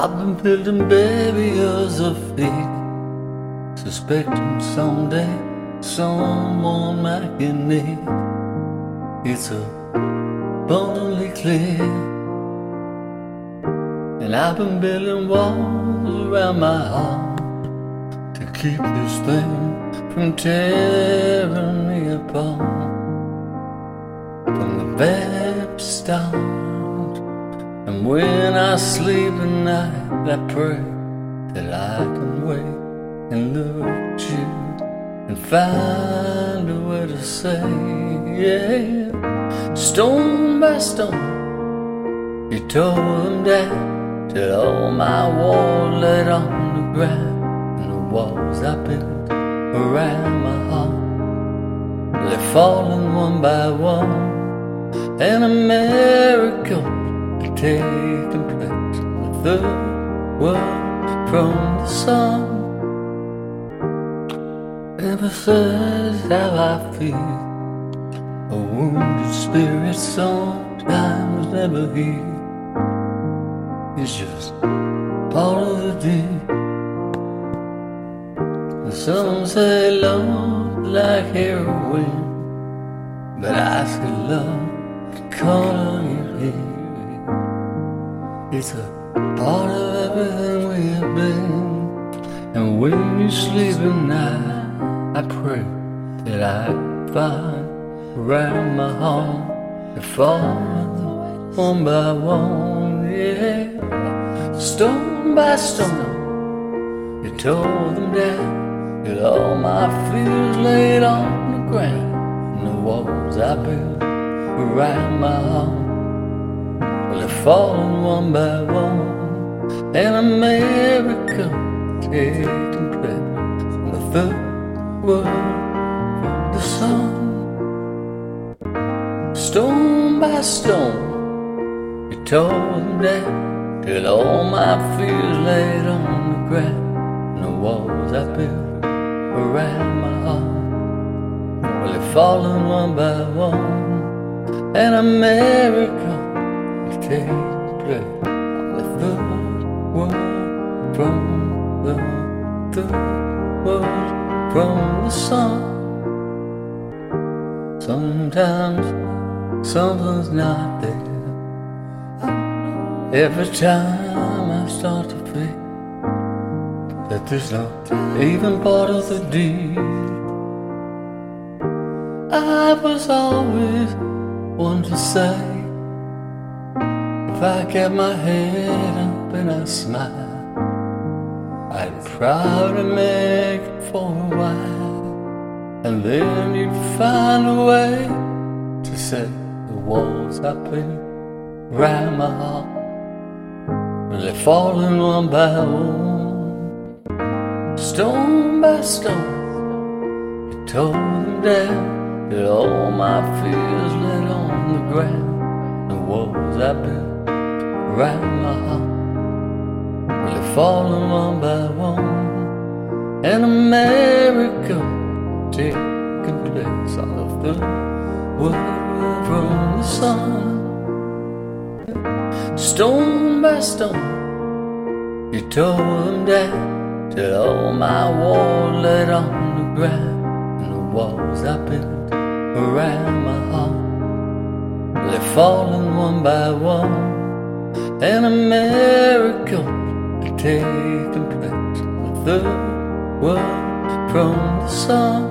I've been building barriers of fear, suspecting someday someone might get near. It's abundantly clear, and I've been building walls around my heart to keep this thing from tearing me apart from the very start. And when I sleep at night, I pray that I can wake and look at you and find a way to say, yeah. Stone by stone, you tore them down till all my walls laid on the ground, and the walls I built around my heart, they're falling one by one. And a miracle taking place the world from the sun. Ever says how I feel. A wounded spirit sometimes never heals. It's just part of the deal. Some say love like heroin, but I say love color your hair. It's a part of everything we have been. And when you sleep at night, I pray that I find around my heart to fall one by one, yeah. Stone by stone, you tore them down. With all my fears laid on the ground, and the walls I built around my heart. Well, they're falling one by one, and America taking place from the third world from the sun. Stone by stone, you tore them down till all my fears laid on the ground, and the walls I built around my heart. Well, they're falling one by one, and America take place the third from the third world from the sun. Sometimes something's not there. Every time I start to feel that there's not even part of the deal. I was always one to say if I kept my head up and I smile, I'd probably make it for a while. And then you'd find a way to set the walls up in round my heart. Well, they're falling one by one, stone by stone. You tore them down, till all my fears laid on the ground. The walls I built around my heart really falling one by one? And America taking place of the world from the sun. Stone by stone you tore them down till all my walls laid on the ground and the walls I built around my heart. They're falling one by one and America taking place. The third world from the sun.